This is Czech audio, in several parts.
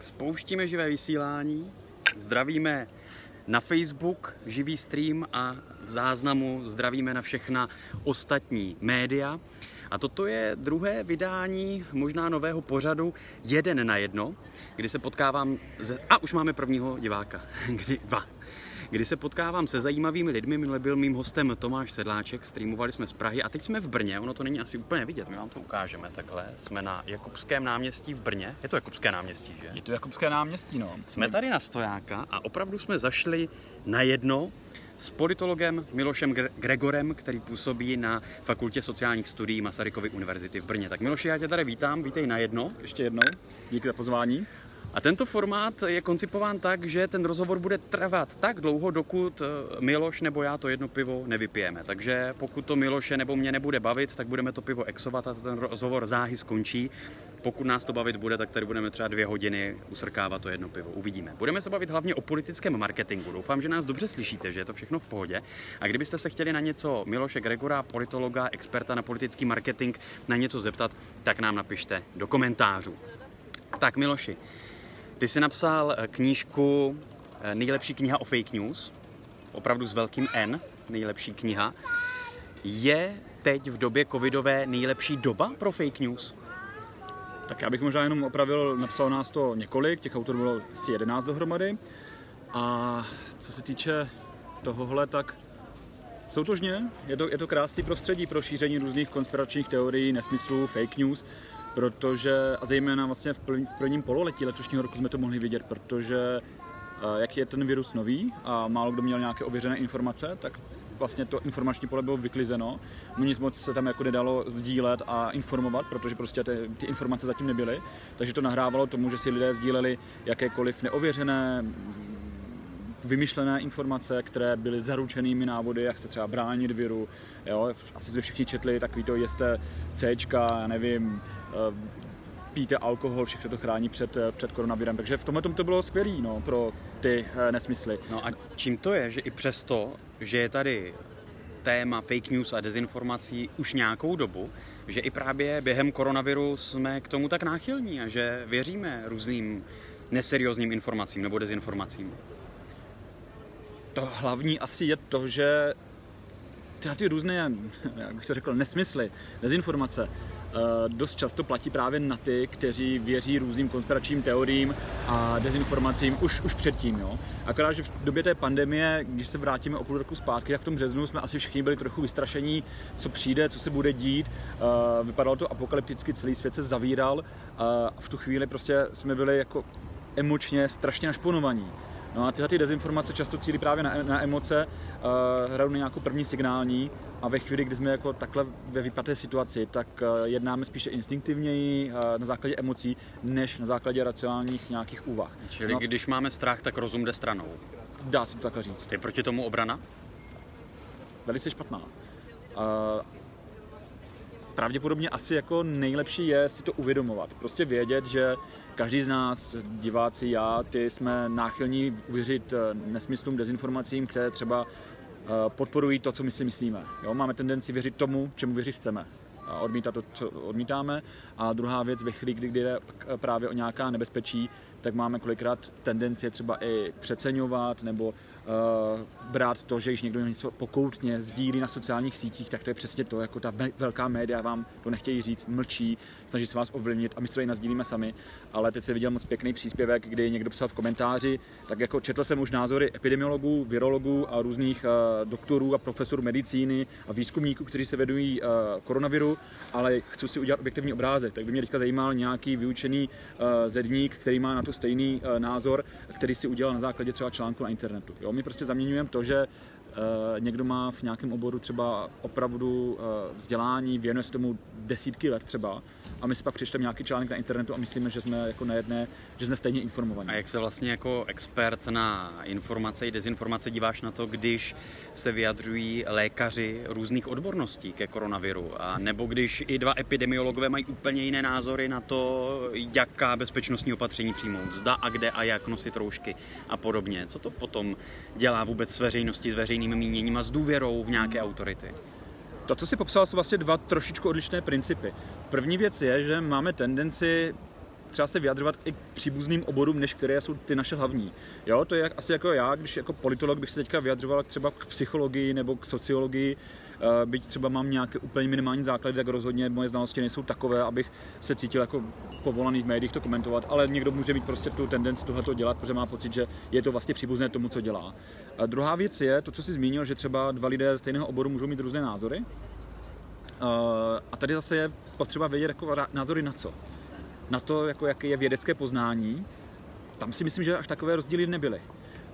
spouštíme živé vysílání, zdravíme na Facebook živý stream a v záznamu zdravíme na všechna ostatní média. A toto je druhé vydání možná nového pořadu Jeden na jedno, kdy se potkávám... Ze... A už máme prvního diváka. Kdy... Dva kdy se potkávám se zajímavými lidmi. Minule byl mým hostem Tomáš Sedláček, streamovali jsme z Prahy a teď jsme v Brně. Ono to není asi úplně vidět, my vám to ukážeme takhle. Jsme na Jakubském náměstí v Brně. Je to Jakubské náměstí, že? Je to Jakubské náměstí, no. Jsme tady na stojáka a opravdu jsme zašli na jedno s politologem Milošem Gregorem, který působí na Fakultě sociálních studií Masarykovy univerzity v Brně. Tak Miloši, já tě tady vítám, vítej na jedno. Ještě jednou, díky za pozvání. A tento formát je koncipován tak, že ten rozhovor bude trvat tak dlouho, dokud eh, Miloš nebo já to jedno pivo nevypijeme. Takže pokud to Miloše nebo mě nebude bavit, tak budeme to pivo exovat a ten rozhovor záhy skončí. Pokud nás to bavit bude, tak tady budeme třeba dvě hodiny usrkávat to jedno pivo. Uvidíme. Budeme se bavit hlavně o politickém marketingu. Doufám, že nás dobře slyšíte, že je to všechno v pohodě. A kdybyste se chtěli na něco Miloše Gregora, politologa, experta na politický marketing, na něco zeptat, tak nám napište do komentářů. Tak Miloši, ty jsi napsal eh, knížku eh, Nejlepší kniha o fake news, opravdu s velkým N, nejlepší kniha. Je teď v době covidové nejlepší doba pro fake news? Tak já bych možná jenom opravil, napsal nás to několik, těch autorů bylo asi 11 dohromady. A co se týče tohohle, tak soutožně, je to, je to krásný prostředí pro šíření různých konspiračních teorií, nesmyslů, fake news protože, a zejména vlastně v, první, v prvním pololetí letošního roku jsme to mohli vidět, protože eh, jak je ten virus nový a málo kdo měl nějaké ověřené informace, tak vlastně to informační pole bylo vyklizeno. Nic moc se tam jako nedalo sdílet a informovat, protože prostě ty, ty informace zatím nebyly. Takže to nahrávalo tomu, že si lidé sdíleli jakékoliv neověřené vymyšlené informace, které byly zaručenými návody, jak se třeba bránit viru. Jo? Asi jsme všichni četli takový to jeste C, já nevím, eh, píte alkohol, všechno to chrání před, eh, před koronavirem. Takže v tomhle to bylo skvělé no, pro ty eh, nesmysly. No a čím to je, že i přesto, že je tady téma fake news a dezinformací už nějakou dobu, že i právě během koronaviru jsme k tomu tak náchylní a že věříme různým neseriózním informacím nebo dezinformacím to hlavní asi je to, že tyhle ty různé, jak bych to řekl, nesmysly, dezinformace, eh, dost často platí právě na ty, kteří věří různým konspiračním teoriím a dezinformacím už, už předtím. Jo? Akorát, že v době té pandemie, když se vrátíme o půl roku zpátky, tak v tom březnu jsme asi všichni byli trochu vystrašení, co přijde, co se bude dít. Eh, vypadalo to apokalypticky, celý svět se zavíral a v tu chvíli prostě jsme byli jako emočně strašně našponovaní. No a tyhle ty dezinformace často cílí právě na, na emoce, uh, hrajou na nějakou první signální a ve chvíli, kdy jsme jako takhle ve vypaté situaci, tak uh, jednáme spíše instinktivněji uh, na základě emocí, než na základě racionálních nějakých úvah. Čili no, když máme strach, tak rozum jde stranou. Dá se to takhle říct. Je proti tomu obrana? Velice špatná. Uh, pravděpodobně asi jako nejlepší je si to uvědomovat. Prostě vědět, že každý z nás, diváci, já, ty jsme náchylní uvěřit eh, nesmyslům, dezinformacím, které třeba eh, podporují to, co my si myslíme. Jo? Máme tendenci věřit tomu, čemu věřit chceme. A odmítat to, co odmítáme. A druhá věc, ve chvíli, kdy jde právě o nějaká nebezpečí, tak máme kolikrát tendenci třeba i přeceňovat nebo uh, brát to, že když někdo něco pokoutně sdílí na sociálních sítích, tak to je přesně to, jako ta velká média vám to nechtějí říct, mlčí, snaží se vás ovlivnit a my se to i sami. Ale teď se viděl moc pěkný příspěvek, kdy někdo psal v komentáři, tak jako četl jsem už názory epidemiologů, virologů a různých uh, doktorů a profesorů medicíny a výzkumníků, kteří se vedují uh, koronaviru, ale chci si udělat objektivní obrázek. Tak by mě teďka zajímal nějaký vyučený uh, zedník, který má na to stejný uh, názor, který si udělal na základě třeba článku na internetu. Jo? My prostě zaměňujeme to, že Uh, někdo má v nějakém oboru třeba opravdu vzdělání, věnuje se tomu desítky let třeba a my si pak přečteme nějaký článek na internetu a myslíme, že jsme jako na jedné, že jsme stejně informovaní. A jak se vlastně jako expert na informace i dezinformace díváš na to, když se vyjadřují lékaři různých odborností ke koronaviru, a nebo když i dva epidemiologové mají úplně jiné názory na to, jaká bezpečnostní opatření přijmout, zda a kde a jak nosit roušky a podobně. Co to potom dělá vůbec s veřejností, s veřejným míněním a s důvěrou v nějaké autority? To, co si popsal, jsou vlastně dva trošičku odlišné principy. První věc je, že máme tendenci třeba se vyjadřovat i k příbuzným oborům, než které jsou ty naše hlavní. Jo, to je asi jako já, když jako politolog bych se teďka vyjadřoval třeba k psychologii nebo k sociologii, byť třeba mám nějaké úplně minimální základy, tak rozhodně moje znalosti nejsou takové, abych se cítil jako povolaný v médiích to komentovat, ale někdo může mít prostě tu tendenci tohle dělat, protože má pocit, že je to vlastně příbuzné tomu, co dělá. A druhá věc je to, co jsi zmínil, že třeba dva lidé stejného oboru můžou mít různé názory. Eh, a tady zase je potřeba vědět jako názory na co. Na to, jako jaké je vědecké poznání. Tam si myslím, že až takové rozdíly nebyly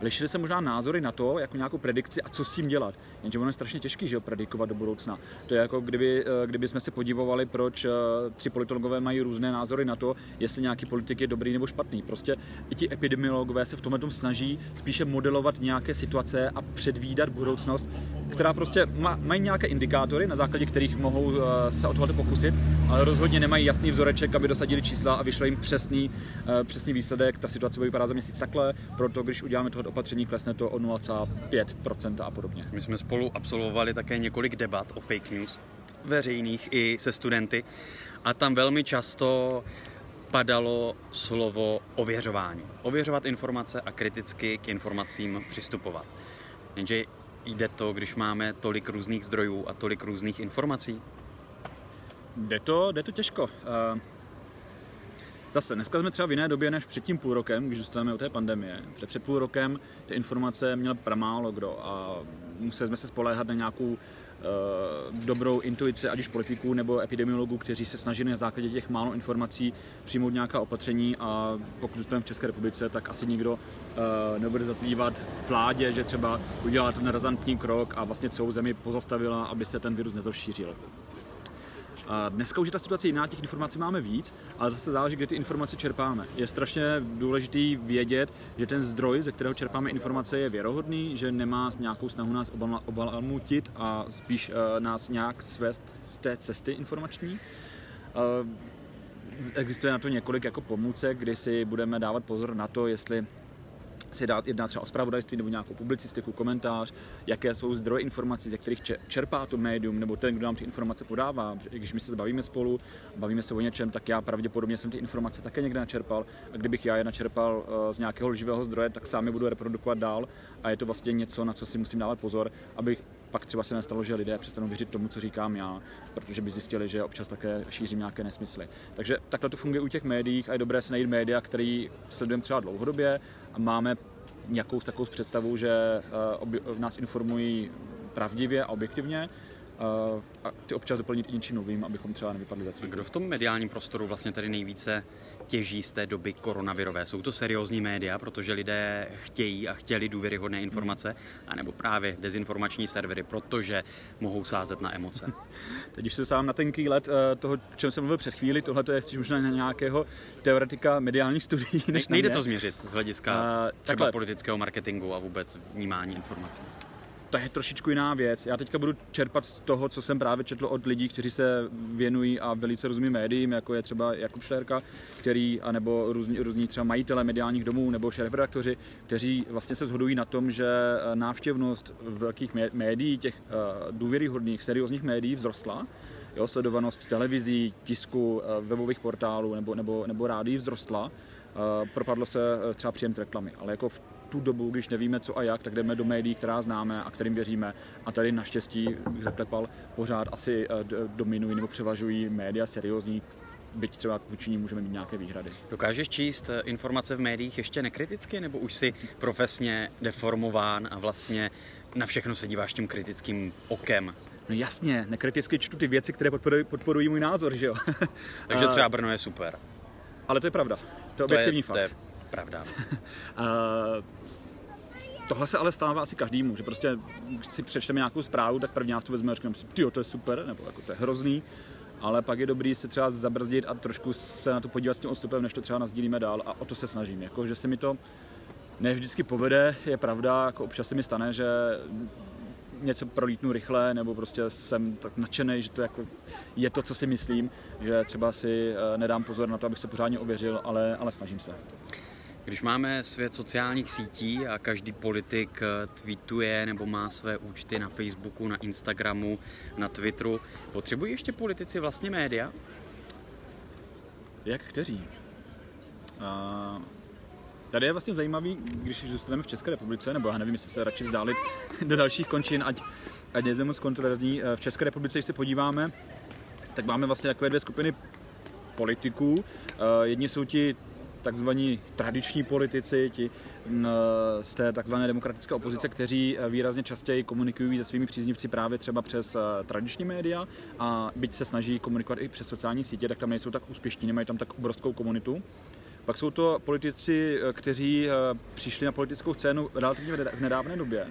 lišily se možná názory na to, jako nějakou predikci a co s tím dělat. Jenže ono je strašně těžké, že predikovat do budoucna. To je jako kdyby, eh, kdyby jsme se podívali, proč eh, tři politologové mají různé názory na to, jestli nějaký politik je dobrý nebo špatný. Prostě i ti epidemiologové se v tomhle tom snaží spíše modelovat nějaké situace a předvídat budoucnost, která prostě má, mají nějaké indikátory, na základě kterých mohou eh, se o tohle pokusit, ale rozhodně nemají jasný vzoreček, aby dosadili čísla a vyšlo jim přesný, přesný výsledek. Ta situace bude vypadat za měsíc takhle, proto když uděláme toho opatření, klesne to o 0,5% a podobně. My jsme spolu absolvovali také několik debat o fake news, veřejných i se studenty, a tam velmi často padalo slovo ověřování. Ověřovat informace a kriticky k informacím přistupovat. Jenže jde to, když máme tolik různých zdrojů a tolik různých informací? Jde to, jde to těžko. Uh Zase, dneska jsme třeba v jiné době než před tím půl rokem, když zůstaneme u té pandemie. Před, před půl rokem ty informace měl pramálo kdo a museli jsme se spoléhat na nějakou dobrou intuici, ať už politiků nebo epidemiologů, kteří se snažili na základě těch málo informací přijmout nějaká opatření a pokud zůstaneme v České republice, tak asi nikdo uh, nebude zaslívat vládě, že třeba udělala ten razantní krok a vlastně celou zemi pozastavila, aby se ten virus nezrozšířil. Dneska už je ta situace jiná, těch informací máme víc, ale zase záleží, kde ty informace čerpáme. Je strašně důležitý vědět, že ten zdroj, ze kterého čerpáme informace, je věrohodný, že nemá nějakou snahu nás obalmutit a spíš uh, nás nějak svést z té cesty informační. Uh, existuje na to několik jako pomůcek, kdy si budeme dávat pozor na to, jestli se dát jedná třeba o spravodajství nebo nějakou publicistiku, komentář, jaké jsou zdroje informací, ze kterých čerpá to médium, nebo ten, kdo nám ty informace podává. Když my se bavíme spolu, bavíme se o něčem, tak já pravděpodobně jsem ty informace také někde načerpal. A kdybych já je načerpal eh, z nějakého lživého zdroje, tak sám je budu reprodukovat dál. A je to vlastně něco, na co si musím dávat pozor, abych pak třeba se nestalo, že lidé přestanou věřit tomu, co říkám já, protože by zjistili, že občas také šířím nějaké nesmysly. Takže takhle to funguje u těch médií a je dobré se najít média, který sledujeme třeba dlouhodobě máme nějakou takovou představu, že uh, nás informují pravdivě a objektivně, uh, a ty občas doplnit i něčím novým, abychom třeba nevypadli za Kdo v tom mediálním prostoru vlastně tady nejvíce těží z té doby koronavirové? Jsou to seriózní média, protože lidé chtějí a chtěli důvěryhodné informace, anebo právě dezinformační servery, protože mohou sázet na emoce? Teď, když se dostávám na tenký let eh, toho, čem jsem mluvil před chvíli, tohle je spíš možná na nějakého teoretika mediálních studií. Než Nejde to změřit z hlediska uh, třeba takhle. politického marketingu a vůbec vnímání informací to je trošičku jiná věc. Já teďka budu čerpat z toho, co jsem právě četl od lidí, kteří se věnují a velice rozumí médiím, jako je třeba Jakub Šlerka, který, anebo různí, různí třeba majitele mediálních domů nebo šéf-redaktoři, kteří vlastně se shodují na tom, že eh, návštěvnost velkých médií, těch uh, důvěryhodných, seriózních médií vzrostla, jo, sledovanost televizí, tisku, uh, webových portálů nebo, nebo, nebo rádií vzrostla, uh, propadlo se třeba příjem reklamy. Ale jako v tu dobu, když nevíme co a jak, tak jdeme do médií, která známe a kterým věříme. A tady naštěstí, bych zaklepal, pořád asi eh, dominují nebo převažují média seriózní, byť třeba vůči ní můžeme mít nějaké výhrady. Dokážeš číst eh, informace v médiích ještě nekriticky, nebo už si profesně deformován a vlastně na všechno se díváš tím kritickým okem? No jasně, nekriticky čtu ty věci, které podporují, podporují můj názor, že jo? Takže třeba Brno je super. Ale to je pravda. To je objektivní to fakt. To je pravda. Tohle se ale stává asi každému, že prostě, když si přečteme nějakou zprávu, tak první nás to vezme a říkáme si, to je super, nebo jako to je hrozný, ale pak je dobrý se třeba zabrzdit a trošku se na to podívat s tím odstupem, než to třeba nazdílíme dál a o to se snažím. Jako, že se mi to ne vždycky povede, je pravda, jako občas se mi stane, že něco prolítnu rychle, nebo prostě jsem tak nadšený, že to jako je to, co si myslím, že třeba si eh, nedám pozor na to, abych se pořádně ověřil, ale, ale snažím se. Když máme svět sociálních sítí a každý politik eh, tweetuje nebo má své účty na Facebooku, na Instagramu, na Twitteru, potřebují ještě politici vlastně média? Jak kteří? Uh, tady je vlastně zajímavý, když zůstaneme v České republice, nebo já nevím, jestli se radši vzdálit do dalších končin, ať, ať nejsme moc kontroverzní. V České republice, když se podíváme, tak máme vlastně takové dvě skupiny politiků. Jedni jsou ti takzvaní tradiční politici, ti z té takzvané demokratické opozice, kteří e, výrazně častěji komunikují se svými příznivci právě třeba přes e, tradiční média a byť se snaží komunikovat i přes sociální sítě, tak tam nejsou tak úspěšní, nemají tam tak obrovskou komunitu. Pak jsou to politici, e, kteří přišli na politickou scénu relativně v nedávné době.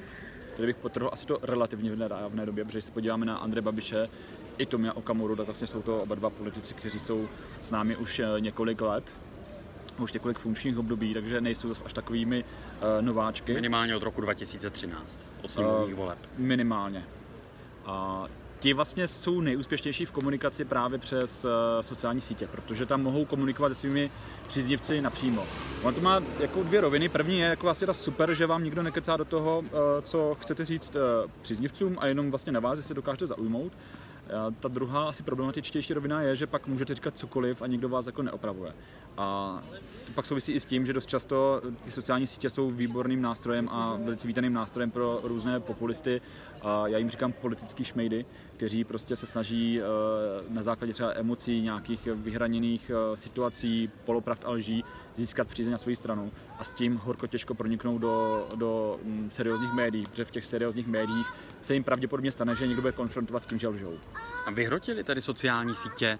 Tady bych potrhl asi to relativně v nedávné době, protože když se podíváme na Andre Babiše i Tomia Okamuru, tak vlastně jsou to oba dva politici, kteří jsou s námi už několik let už několik funkčních období, takže nejsou zase až takovými uh, nováčky. Minimálně od roku 2013, od sněmovních uh, voleb. Minimálně. A ti vlastně jsou nejúspěšnější v komunikaci právě přes uh, sociální sítě, protože tam mohou komunikovat se svými příznivci napřímo. On to má jako dvě roviny. První je jako vlastně ta super, že vám nikdo nekecá do toho, uh, co chcete říct uh, příznivcům a jenom vlastně na vás se dokážete zaujmout. Ta druhá asi problematičtější rovina je, že pak můžete říkat cokoliv a nikdo vás jako neopravuje. A to pak souvisí i s tím, že dost často ty sociální sítě jsou výborným nástrojem a velice vítaným nástrojem pro různé populisty. A já jim říkám politický šmejdy, kteří prostě se snaží eh, na základě třeba emocí, nějakých vyhraněných eh, situací, polopravd a lží získat přízeň na svou stranu a s tím horko těžko proniknout do, do mm, seriózních médií, protože v těch seriózních médiích se jim pravděpodobně stane, že někdo bude konfrontovat s tím, že lžou. A vyhrotili tady sociální sítě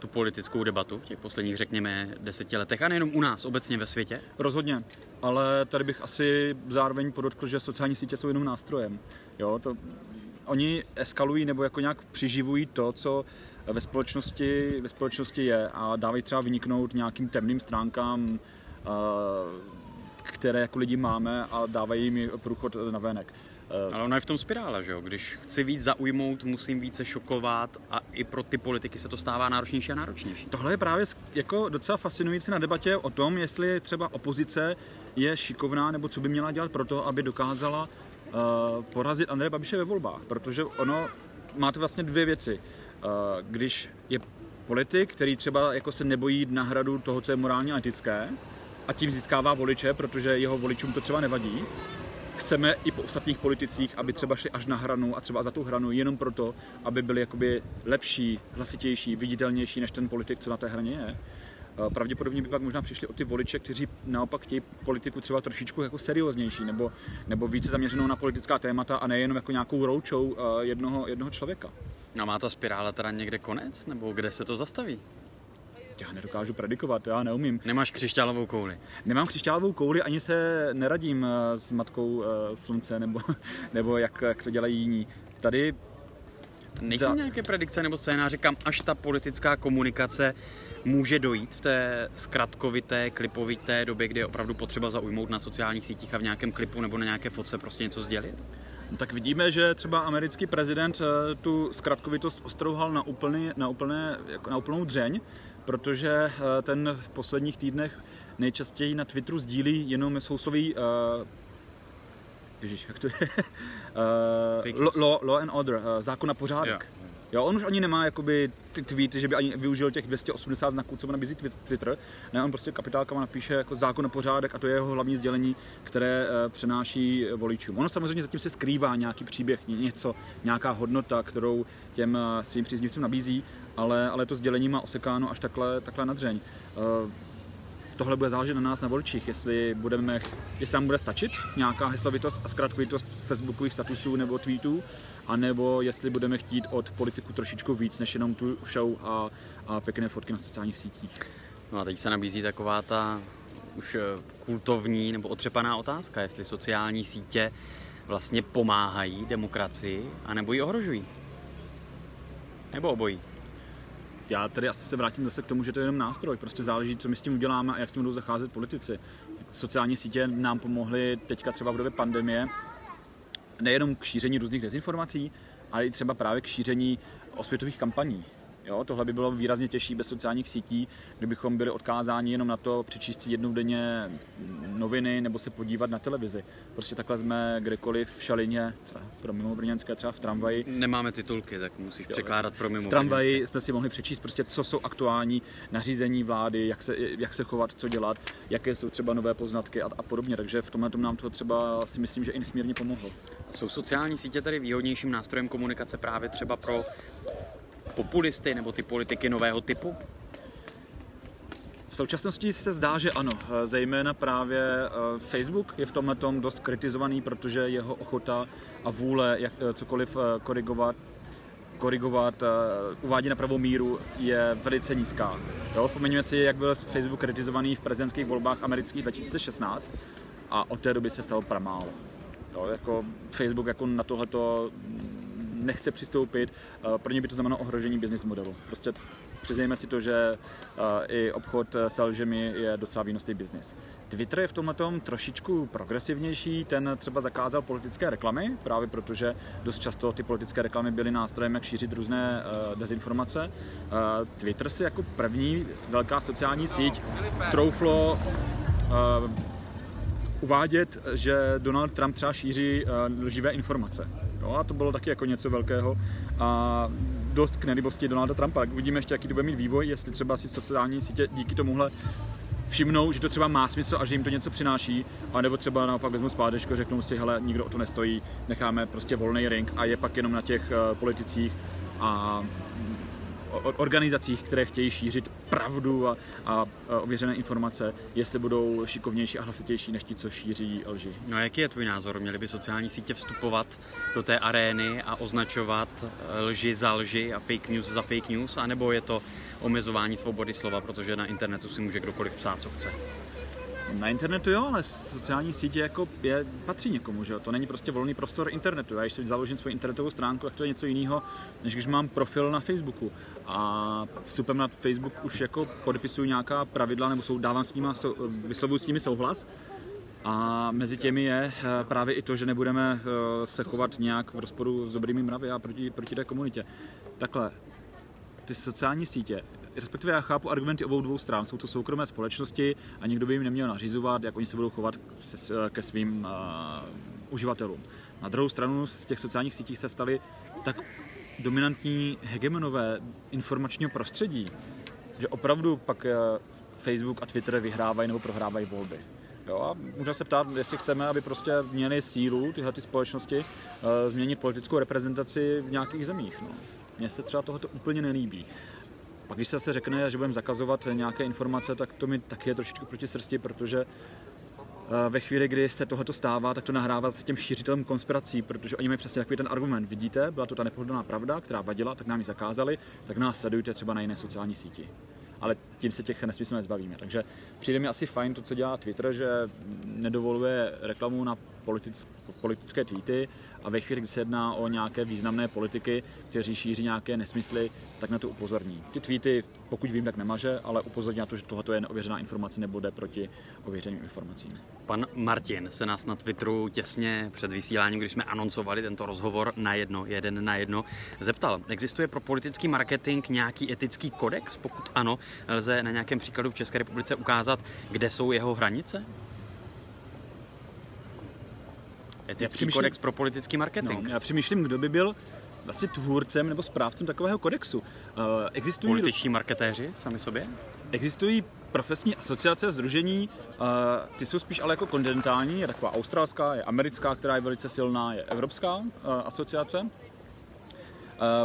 tu politickou debatu v těch posledních, řekněme, deseti letech a nejenom u nás, obecně ve světě? Rozhodně, ale tady bych asi zároveň podotkl, že sociální sítě jsou jenom nástrojem. Jo, to, oni eskalují nebo jako nějak přiživují to, co ve společnosti, ve společnosti je a dávají třeba vyniknout nějakým temným stránkám, které jako lidi máme a dávají jim průchod na venek. Eh, Ale ona je v tom spirále, že jo? Když chci víc zaujmout, musím více šokovat a i pro ty politiky se to stává náročnější a náročnější. Tohle je právě jako docela fascinující na debatě o tom, jestli třeba opozice je šikovná nebo co by měla dělat pro to, aby dokázala uh, porazit Andreje Babiše ve volbách. Protože ono máte vlastně dvě věci. Uh, když je politik, který třeba jako se nebojí jít na hradu toho, co je morálně etické, a tím získává voliče, protože jeho voličům to třeba nevadí, chceme i po ostatních politicích, aby třeba šli až na hranu a třeba za tu hranu jenom proto, aby byli jakoby lepší, hlasitější, viditelnější než ten politik, co na té hraně je. Eh, pravděpodobně by pak možná přišli o ty voliče, kteří naopak chtějí politiku třeba trošičku jako serióznější nebo, nebo více zaměřenou na politická témata a nejenom jako nějakou roučou eh, jednoho, jednoho člověka. A má ta spirála teda někde konec, nebo kde se to zastaví? Já nedokážu predikovat, já neumím. Nemáš křišťálovou kouli? Nemám křišťálovou kouli, ani se neradím eh, s matkou eh, slunce, nebo, nebo jak, jak to dělají jiní. Tady Nejsou za... nějaké predikce nebo scénáře, kam až ta politická komunikace může dojít v té zkratkovité, klipovité době, kdy je opravdu potřeba zaujmout na sociálních sítích a v nějakém klipu nebo na nějaké fotce prostě něco sdělit? No, tak vidíme, že třeba americký prezident eh, tu zkratkovitost ostrouhal na, úplný, na, úplné, jako na úplnou dřeň protože eh, ten v posledních týdnech nejčastěji na Twitteru sdílí jenom sousloví uh, Ježíš, jak to je? uh, law, law and order, uh, zákon na pořádek. Yeah. Jo, on už ani nemá jakoby ty tweety, že by ani využil těch 280 znaků, co mu nabízí Twitter. Ne, on prostě kapitálkama napíše jako zákon na pořádek a to je jeho hlavní sdělení, které uh, přenáší voličům. Ono samozřejmě zatím se skrývá nějaký příběh, něco, nějaká hodnota, kterou těm uh, svým příznivcům nabízí, ale, ale to sdělení má osekáno až takhle, takhle na dřeň. Uh, tohle bude záležet na nás, na voličích, jestli, budeme, jestli nám bude stačit nějaká heslovitost a zkratkovitost facebookových statusů nebo tweetů, anebo jestli budeme chtít od politiku trošičku víc, než jenom tu show a, a pěkné fotky na sociálních sítích. No a teď se nabízí taková ta už eh, kultovní nebo otřepaná otázka, jestli sociální sítě vlastně pomáhají demokracii, anebo ji ohrožují. Nebo obojí já tady asi se vrátím zase k tomu, že to je jenom nástroj. Prostě záleží, co my s tím uděláme a jak s tím budou zacházet politici. Sociální sítě nám pomohly teďka třeba v době pandemie nejenom k šíření různých dezinformací, ale i třeba právě k šíření osvětových kampaní. Jo, tohle by bylo výrazně těžší bez sociálních sítí, kdybychom byli odkázáni jenom na to přečíst si jednou denně noviny nebo se podívat na televizi. Prostě takhle jsme kdekoliv v šalině, pro mimo brněnské třeba v tramvaji. Nemáme titulky, tak musíš jo, překládat pro mimo V tramvaji jsme si mohli přečíst prostě, co jsou aktuální nařízení vlády, jak se, jak se chovat, co dělat, jaké jsou třeba nové poznatky a, a podobně. Takže v tomhle tom nám to třeba si myslím, že i nesmírně pomohlo. Jsou sociální sítě tady výhodnějším nástrojem komunikace právě třeba pro populisty nebo ty politiky nového typu? V současnosti se zdá, že ano. Zejména právě eh, Facebook je v tomhle tom dost kritizovaný, protože jeho ochota a vůle jak eh, cokoliv eh, korigovat, korigovat, uvádí na pravou míru, je velice nízká. Jo, vzpomeňme si, jak byl Facebook kritizovaný v prezidentských volbách amerických 2016 a od té doby se stalo pramálo. Jo, jako Facebook jako na tohleto nechce přistoupit, eh, pro ně by to znamenalo ohrožení business modelu. Prostě přiznejme si to, že eh, i obchod s lžemi je docela výnosný biznis. Twitter je v tomhle trošičku progresivnější, ten třeba zakázal politické reklamy, právě protože dost často ty politické reklamy byly nástrojem, jak šířit různé dezinformace. Twitter si jako první velká sociální síť trouflo uvádět, že Donald Trump třeba šíří lživé informace. Jo, a to bylo taky jako něco velkého a dost k nelibosti Donalda Trumpa. Uvidíme ještě, jaký to bude mít vývoj, jestli třeba si sociální sítě díky tomuhle všimnou, že to třeba má smysl a že jim to něco přináší, anebo třeba naopak vezmu zpátečko, řeknou si, hele, nikdo o to nestojí, necháme prostě volný ring a je pak jenom na těch uh, politicích a organizacích, které chtějí šířit pravdu a, a, ověřené informace, jestli budou šikovnější a hlasitější než ti, co šíří lži. No a jaký je tvůj názor? Měly by sociální sítě vstupovat do té arény a označovat eh, lži za lži a fake news za fake news, anebo je to omezování svobody slova, protože na internetu si může kdokoliv psát, co chce? Na internetu jo, ale sociální sítě jako je, patří někomu, že jo? To není prostě volný prostor internetu. Já když si založím svoji internetovou stránku, tak to je něco jiného, než když mám profil na Facebooku. A vstupem na Facebook už jako podepisuju nějaká pravidla, nebo jsou, dávám s nimi, vyslovuju s nimi souhlas. A mezi těmi je eh, právě i to, že nebudeme eh, se chovat nějak v rozporu s dobrými mravy a proti, proti té komunitě. Takhle, ty sociální sítě respektive já chápu argumenty obou dvou stran. Jsou to soukromé společnosti a nikdo by jim neměl nařizovat, jak oni se budou chovat ke svým uh, uživatelům. Na druhou stranu z těch sociálních sítí se staly tak dominantní hegemonové informačního prostředí, že opravdu pak uh, Facebook a Twitter vyhrávají nebo prohrávají volby. Jo, a můžeme se ptát, jestli chceme, aby prostě měli sílu tyhle ty společnosti uh, změnit politickou reprezentaci v nějakých zemích. No. Mně se třeba tohoto úplně nelíbí. Pak když se zase řekne, že budeme zakazovat nějaké informace, tak to mi taky je trošičku proti srsti, protože eh, ve chvíli, kdy se tohoto stává, tak to nahrává se těm šířitelům konspirací, protože oni mají přesně takový ten argument. Vidíte, byla to ta nepohodlná pravda, která vadila, tak nám ji zakázali, tak nás sledujte třeba na jiné sociální síti ale tím se těch nesmyslů nezbavíme. Takže přijde mi asi fajn to, co dělá Twitter, že nedovoluje reklamu na politic, politické tweety a ve chvíli, kdy se jedná o nějaké významné politiky, kteří šíří nějaké nesmysly, tak na to upozorní. Ty tweety, pokud vím, tak nemaže, ale upozorní na to, že tohle je neověřená informace nebo jde proti ověřeným informacím. Pan Martin se nás na Twitteru těsně před vysíláním, když jsme anoncovali tento rozhovor na jedno, jeden na jedno, zeptal, existuje pro politický marketing nějaký etický kodex? Pokud ano, lze na nějakém příkladu v České republice ukázat, kde jsou jeho hranice? Etický kodex pro politický marketing. No, já přemýšlím, kdo by byl vlastně tvůrcem nebo správcem takového kodexu. Uh, existují... Političní marketéři sami sobě? Existují profesní asociace, združení, uh, ty jsou spíš ale jako kontinentální, je taková australská, je americká, která je velice silná, je evropská uh, asociace.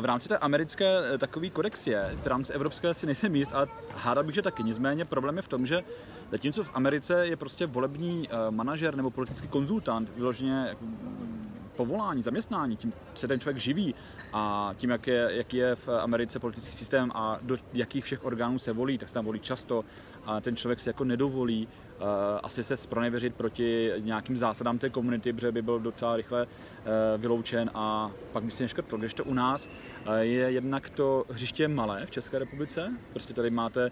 V rámci té americké takový kodex je, v rámci evropské si nejsem jíst, ale hádal bych, že taky. Nicméně problém je v tom, že zatímco v Americe je prostě volební manažer nebo politický konzultant vyloženě povolání, zaměstnání, tím se ten člověk živí a tím, jak je, jak je v Americe politický systém a do jakých všech orgánů se volí, tak se tam volí často a ten člověk si jako nedovolí uh, asi se spronevěřit proti nějakým zásadám té komunity, protože by byl docela rychle uh, vyloučen a pak by si neškrtl. Když to u nás uh, je jednak to hřiště malé v České republice, prostě tady máte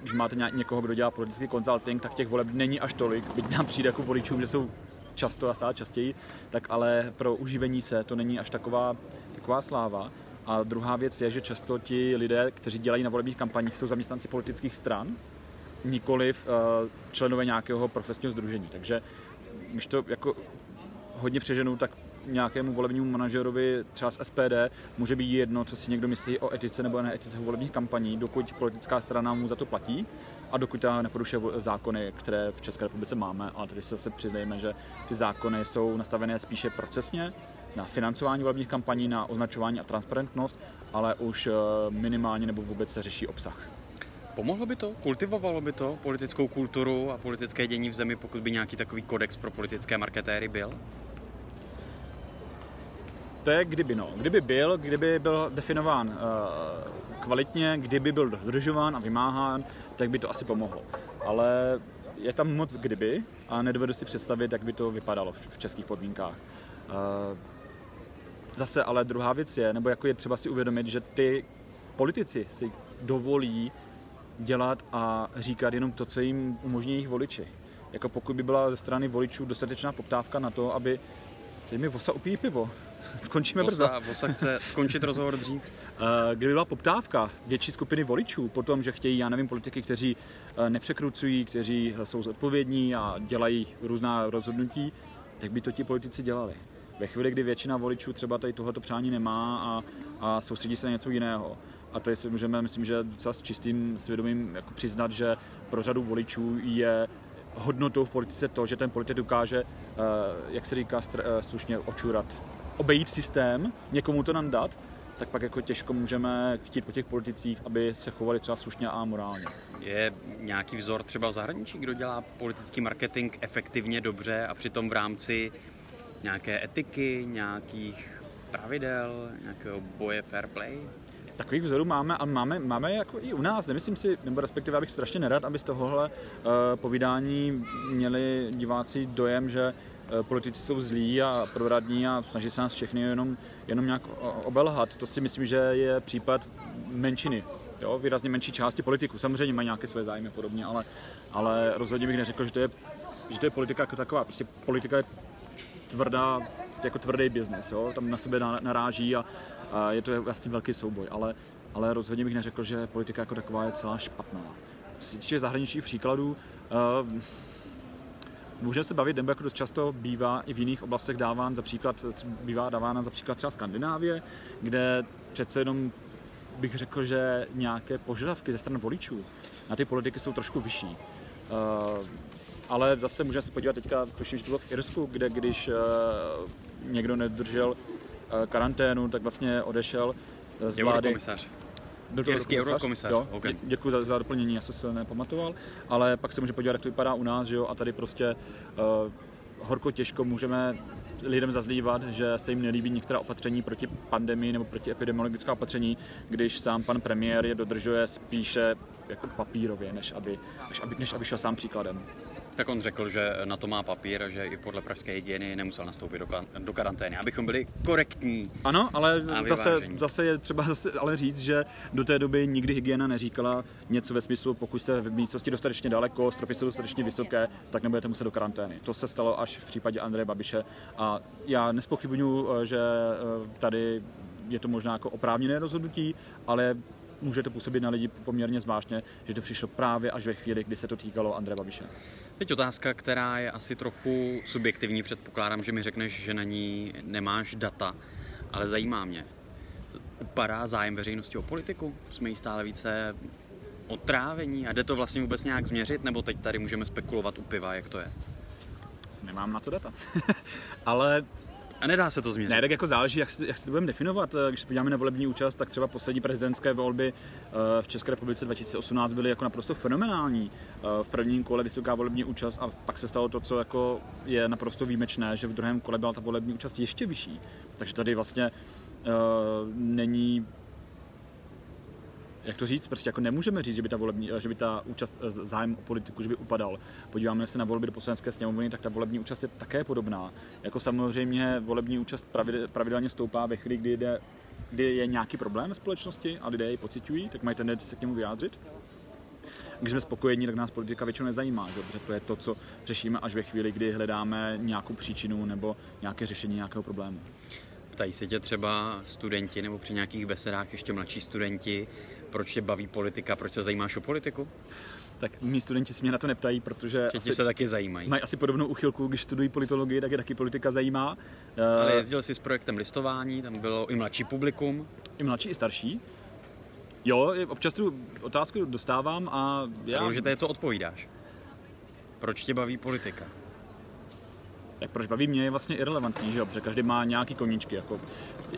když máte někoho, kdo dělá politický consulting, tak těch voleb není až tolik, byť nám přijde jako voličům, že jsou často a stále častěji, tak ale pro uživení se to není až taková, taková sláva. A druhá věc je, že často ti lidé, kteří dělají na volebních kampaních, jsou zaměstnanci politických stran, nikoliv uh, členové nějakého profesního združení. Takže když to jako hodně přeženu, tak nějakému volebnímu manažerovi třeba z SPD může být jedno, co si někdo myslí o etice nebo neetice volebních kampaní, dokud politická strana mu za to platí a dokud ta neporušuje zákony, které v České republice máme. A tady se přiznejme, že ty zákony jsou nastavené spíše procesně, na financování volebních kampaní, na označování a transparentnost, ale už eh, minimálně nebo vůbec se řeší obsah. Pomohlo by to? Kultivovalo by to politickou kulturu a politické dění v zemi, pokud by nějaký takový kodex pro politické marketéry byl? To je kdyby no. Kdyby byl, kdyby byl definován uh, kvalitně, kdyby byl dodržován a vymáhán, tak by to asi pomohlo. Ale je tam moc kdyby a nedovedu si představit, jak by to vypadalo v českých podmínkách. Uh, zase ale druhá věc je, nebo jako je třeba si uvědomit, že ty politici si dovolí dělat a říkat jenom to, co jim umožní jejich voliči. Jako pokud by byla ze strany voličů dostatečná poptávka na to, aby teď mi vosa upíjí pivo. Skončíme vosa, brzo. Vosa chce skončit rozhovor dřív. Eh, kdyby byla poptávka větší skupiny voličů po tom, že chtějí, já nevím, politiky, kteří eh, nepřekrucují, kteří jsou zodpovědní a dělají různá rozhodnutí, tak by to ti politici dělali. Ve chvíli, kdy většina voličů třeba tady tohleto přání nemá a, a soustředí se na něco jiného, a to si můžeme, myslím, že docela s čistým svědomím jako přiznat, že pro řadu voličů je hodnotou v politice to, že ten politik dokáže, eh, jak se říká eh, slušně, očurat, obejít systém, někomu to nám dát, tak pak jako těžko můžeme chtít po těch politicích, aby se chovali třeba slušně a morálně. Je nějaký vzor třeba v zahraničí, kdo dělá politický marketing efektivně, dobře a přitom v rámci nějaké etiky, nějakých pravidel, nějakého boje fair play? Takových vzorů máme a máme, máme jako i u nás. Nemyslím si, nebo respektive abych strašně nerad, aby z tohohle uh, povídání měli diváci dojem, že politici jsou zlí a proradní a snaží se nás všechny jenom, jenom nějak obelhat. To si myslím, že je případ menšiny jo, výrazně menší části politiků. Samozřejmě mají nějaké své zájmy podobně, ale, ale rozhodně bych neřekl, že to je, že to je politika jako taková. Prostě politika je tvrdá, jako tvrdý biznis, tam na sebe naráží a, a je to vlastně velký souboj, ale, ale rozhodně bych neřekl, že politika jako taková je celá špatná. Co se týče zahraničních příkladů, uh, Můžeme se bavit, jako dost často bývá i v jiných oblastech dáván za příklad, bývá dávána za příklad třeba Skandinávie, kde přece jenom bych řekl, že nějaké požadavky ze strany voličů na ty politiky jsou trošku vyšší. Uh, ale zase můžeme se podívat teďka, tuším, že to bylo v Irsku, kde když uh, někdo nedržel uh, karanténu, tak vlastně odešel z vlády. Eurokomisař. Irský eurokomisař. Jo, okay. Děkuji za, za doplnění, já jsem se nepamatoval, ale pak se může podívat, jak to vypadá u nás, že jo, a tady prostě uh, horko těžko můžeme lidem zazlívat, že se jim nelíbí některá opatření proti pandemii nebo proti epidemiologická opatření, když sám pan premiér je dodržuje spíše jako papírově, než aby, než aby, než aby šel sám příkladem. Tak on řekl, že na to má papír, že i podle pražské hygieny nemusel nastoupit do, do karantény, abychom byli korektní. Ano, ale zase, zase je třeba zase ale říct, že do té doby nikdy hygiena neříkala něco ve smyslu, pokud jste v místnosti dostatečně daleko, stropy jsou dostatečně vysoké, tak nebudete muset do karantény. To se stalo až v případě Andreje Babiše a já nespochybnuju, že eh, tady je to možná jako oprávněné rozhodnutí, ale může to působit na lidi poměrně zvláštně, že to přišlo právě až ve chvíli, kdy se to týkalo Andreje Babiše. Teď otázka, která je asi trochu subjektivní, předpokládám, že mi řekneš, že na ní nemáš data, ale zajímá mě. Upadá zájem veřejnosti o politiku? Jsme jí stále více otrávení a jde to vlastně vůbec nějak změřit, nebo teď tady můžeme spekulovat u piva, jak to je? Nemám na to data. ale a nedá se to změřit. Ne, tak jako záleží, jak jak si to budeme definovat. Když se podíváme na volební účast, tak třeba poslední prezidentské volby eh, v České republice 2018 byly jako naprosto fenomenální. Eh, v prvním kole vysoká volební účast a pak se stalo to, co jako je naprosto výjimečné, že v druhém kole byla ta volební účast ještě vyšší. Takže tady vlastně není jak to říct, prostě jako nemůžeme říct, že by ta, volební, že by ta účast, eh, zájem o politiku, že by upadal. Podíváme se na volby do poslanecké sněmovny, tak ta volební účast je také podobná. Jako samozřejmě volební účast pravidelně stoupá ve chvíli, kdy, jde, kdy je nějaký problém ve společnosti a lidé ji pocitují, tak mají tendenci se k němu vyjádřit. Když jsme spokojení, tak nás politika většinou nezajímá, že? protože to je to, co řešíme až ve chvíli, kdy hledáme nějakou příčinu nebo nějaké řešení nějakého problému. Ptají se tě třeba studenti nebo při nějakých besedách ještě mladší studenti, proč tě baví politika, proč se zajímáš o politiku? Tak mý studenti se mě na to neptají, protože Že ti se taky zajímají. mají asi podobnou uchylku, když studují politologii, tak je taky politika zajímá. Ale Eh, jezdil jsi s projektem listování, tam bylo i mladší publikum. I mladší, i starší. Jo, občas tu otázku dostávám a já... Důležité je, co odpovídáš. Proč tě baví politika? Tak proč baví mě je vlastně irrelevantní, že jo? Protože každý má nějaký koníčky. Jako,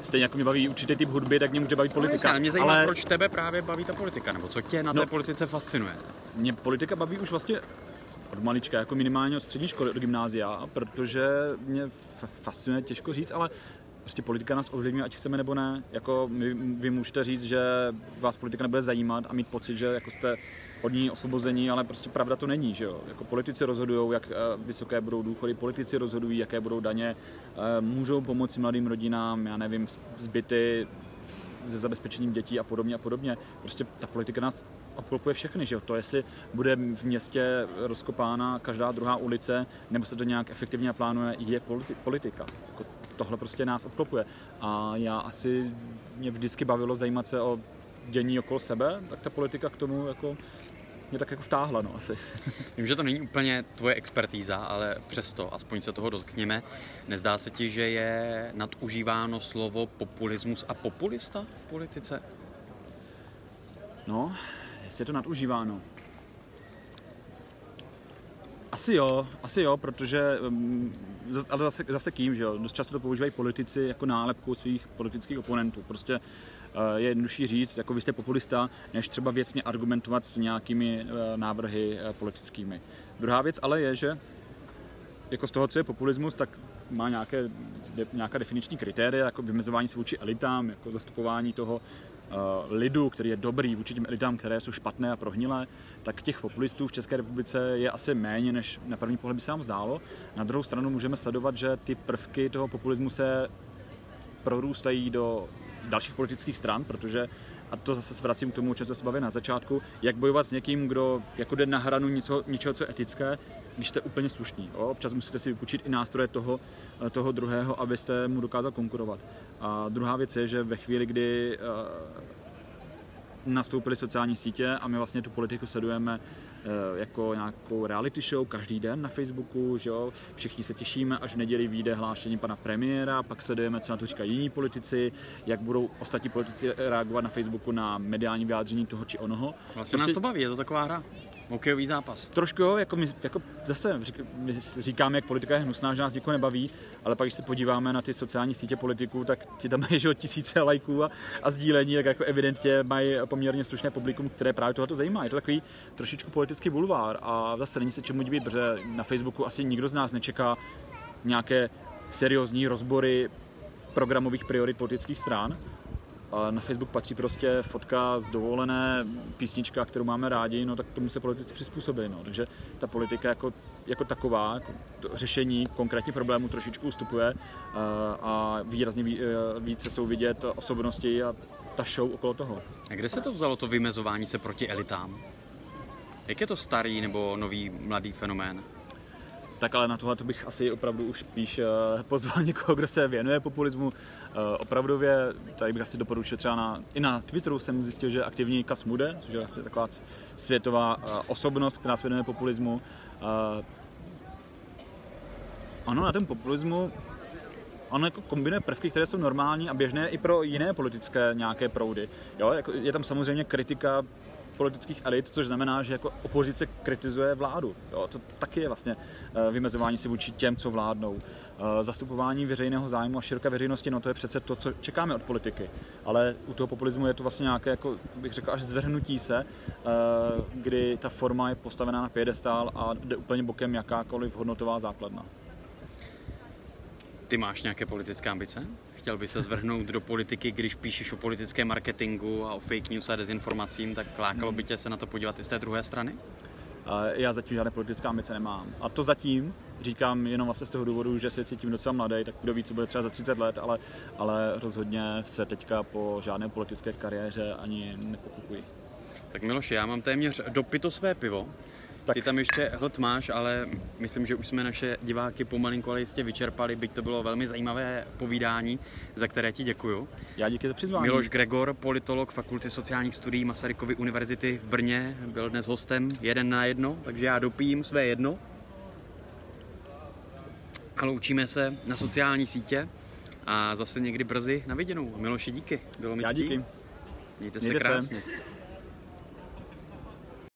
stejně jako mě baví určitý typ hudby, tak mě může bavit politika. Ale mě zajímá, ale proč tebe právě baví ta politika, nebo co tě na No. té politice fascinuje. mě politika baví už vlastně od malička, jako minimálně od střední školy, od gymnázia, protože mě fascinuje, těžko říct, ale prostě politika nás ovlivňuje, ať chceme nebo ne. Jako my, vy můžete říct, že vás politika nebude zajímat a mít pocit, že jako jste od ní osvobození, ale prostě pravda to není, že jo. Jako politici rozhodují, jak eh, vysoké budou důchody, politici rozhodují, jaké budou daně, eh, můžou pomoci mladým rodinám, já nevím, zbyty, se zabezpečením dětí a podobně a podobně. Prostě ta politika nás obklopuje všechny, že jo? To jestli bude v městě rozkopána každá druhá ulice, nebo se to nějak efektivně plánuje, je politi- politika. Jako tohle prostě nás obklopuje. A já asi mě vždycky bavilo zajímat se o dění okolo sebe, tak ta politika k tomu jako mě tak jako vtáhla, no asi. Vím, že to není úplně tvoje expertíza, ale přesto, aspoň se toho dotkněme, nezdá se ti, že je nadužíváno slovo populismus a populista v politice? No, jestli je to nadužíváno. Asi jo, asi jo, protože, um, ale zase, zase kým, že jo, dost často to používají politici jako nálepku svých politických oponentů. Prostě uh, je jednodušší říct, jako vy jste populista, než třeba věcně argumentovat s nějakými uh, návrhy uh, politickými. Druhá věc ale je, že jako z toho, co je populismus, tak má nějaké, nějaká definiční kritéria, jako vymezování se vůči elitám, jako zastupování toho lidu, který je dobrý vůči těm elitám, které jsou špatné a prohnilé, tak těch populistů v České republice je asi méně, než na první pohled by se nám zdálo. Na druhou stranu můžeme sledovat, že ty prvky toho populismu se prorůstají do dalších politických stran, protože a to zase vracím k tomu, o čem se bavili na začátku, jak bojovat s někým, kdo jako jde na hranu něco, něčeho, co je etické, když jste úplně slušní. Jo? Občas musíte si vypůjčit i nástroje toho, toho druhého, abyste mu dokázal konkurovat. A druhá věc je, že ve chvíli, kdy uh, nastoupily sociální sítě a my vlastně tu politiku sledujeme eh, jako nějakou reality show každý den na Facebooku, že jo? všichni se těšíme, až v neděli vyjde hlášení pana premiéra, pak sledujeme, co na to říkají jiní politici, jak budou ostatní politici reagovat na Facebooku na mediální vyjádření toho či onoho. Vlastně nás to baví, je to taková hra. Hokejový zápas. Trošku jo, jako, my, jako zase my říkáme, jak politika je hnusná, že nás nikoho nebaví, ale pak když se podíváme na ty sociální sítě politiků, tak ti tam mají že, tisíce lajků a, a sdílení, tak jako evidentně mají poměrně slušné publikum, které právě tohoto zajímá. Je to takový trošičku politický bulvár a zase není se čemu divit, protože na Facebooku asi nikdo z nás nečeká nějaké seriózní rozbory programových priorit politických stran. A na Facebook patří prostě fotka z dovolené, písnička, kterou máme rádi, no tak tomu se politici přizpůsobili. No. Takže ta politika jako, jako taková, jako to řešení konkrétních problémů trošičku ustupuje a, a výrazně ví, e, více jsou vidět osobnosti a ta show okolo toho. A kde se to vzalo, to vymezování se proti elitám? Jak je to starý nebo nový mladý fenomén? Tak ale na tohle to bych asi opravdu už spíš eh, pozval někoho, kdo se věnuje populismu. Eh, Opravdově, tady bych asi doporučil třeba na, i na Twitteru jsem zjistil, že aktivní Kasmude, což je asi taková c- světová eh, osobnost, která se věnuje populismu. Ano, na ten populismu on jako kombinuje prvky, které jsou normální a běžné i pro jiné politické nějaké proudy. Jo, jako je tam samozřejmě kritika politických elit, což znamená, že jako opozice kritizuje vládu. Jo, to taky je vlastně eh, vymezování si vůči těm, co vládnou. Eh, Zastupování veřejného zájmu a široké veřejnosti, no to je přece to, co čekáme od politiky. Ale u toho populismu je to vlastně nějaké, jako bych řekl, až zvrhnutí se, eh, kdy ta forma je postavená na piedestál a jde úplně bokem jakákoliv hodnotová základna. Ty máš nějaké politické ambice? Chtěl by se zvrhnout do politiky, když píšeš o politickém marketingu a o fake news a dezinformacím, tak lákalo by tě se na to podívat i z té druhé strany? Já zatím žádné politické ambice nemám. A to zatím říkám jenom vlastně z toho důvodu, že se cítím docela mladý, tak kdo ví, co bude třeba za 30 let, ale, ale rozhodně se teďka po žádné politické kariéře ani nepokukuji. Tak Miloši, já mám téměř dopito své pivo. Tak. Ty tam ještě hlad máš, ale myslím, že už jsme naše diváky pomalinku ale jistě vyčerpali, byť to bylo velmi zajímavé povídání, za které ti děkuju. Já díky za přizvání. Miloš Gregor, politolog Fakulty sociálních studií Masarykovy univerzity v Brně, byl dnes hostem jeden na jedno, takže já dopijím své jedno. A loučíme se na sociální sítě a zase někdy brzy na viděnou. Miloši, díky. Bylo mi Já díky. Mějte se Mějte krásně. Se.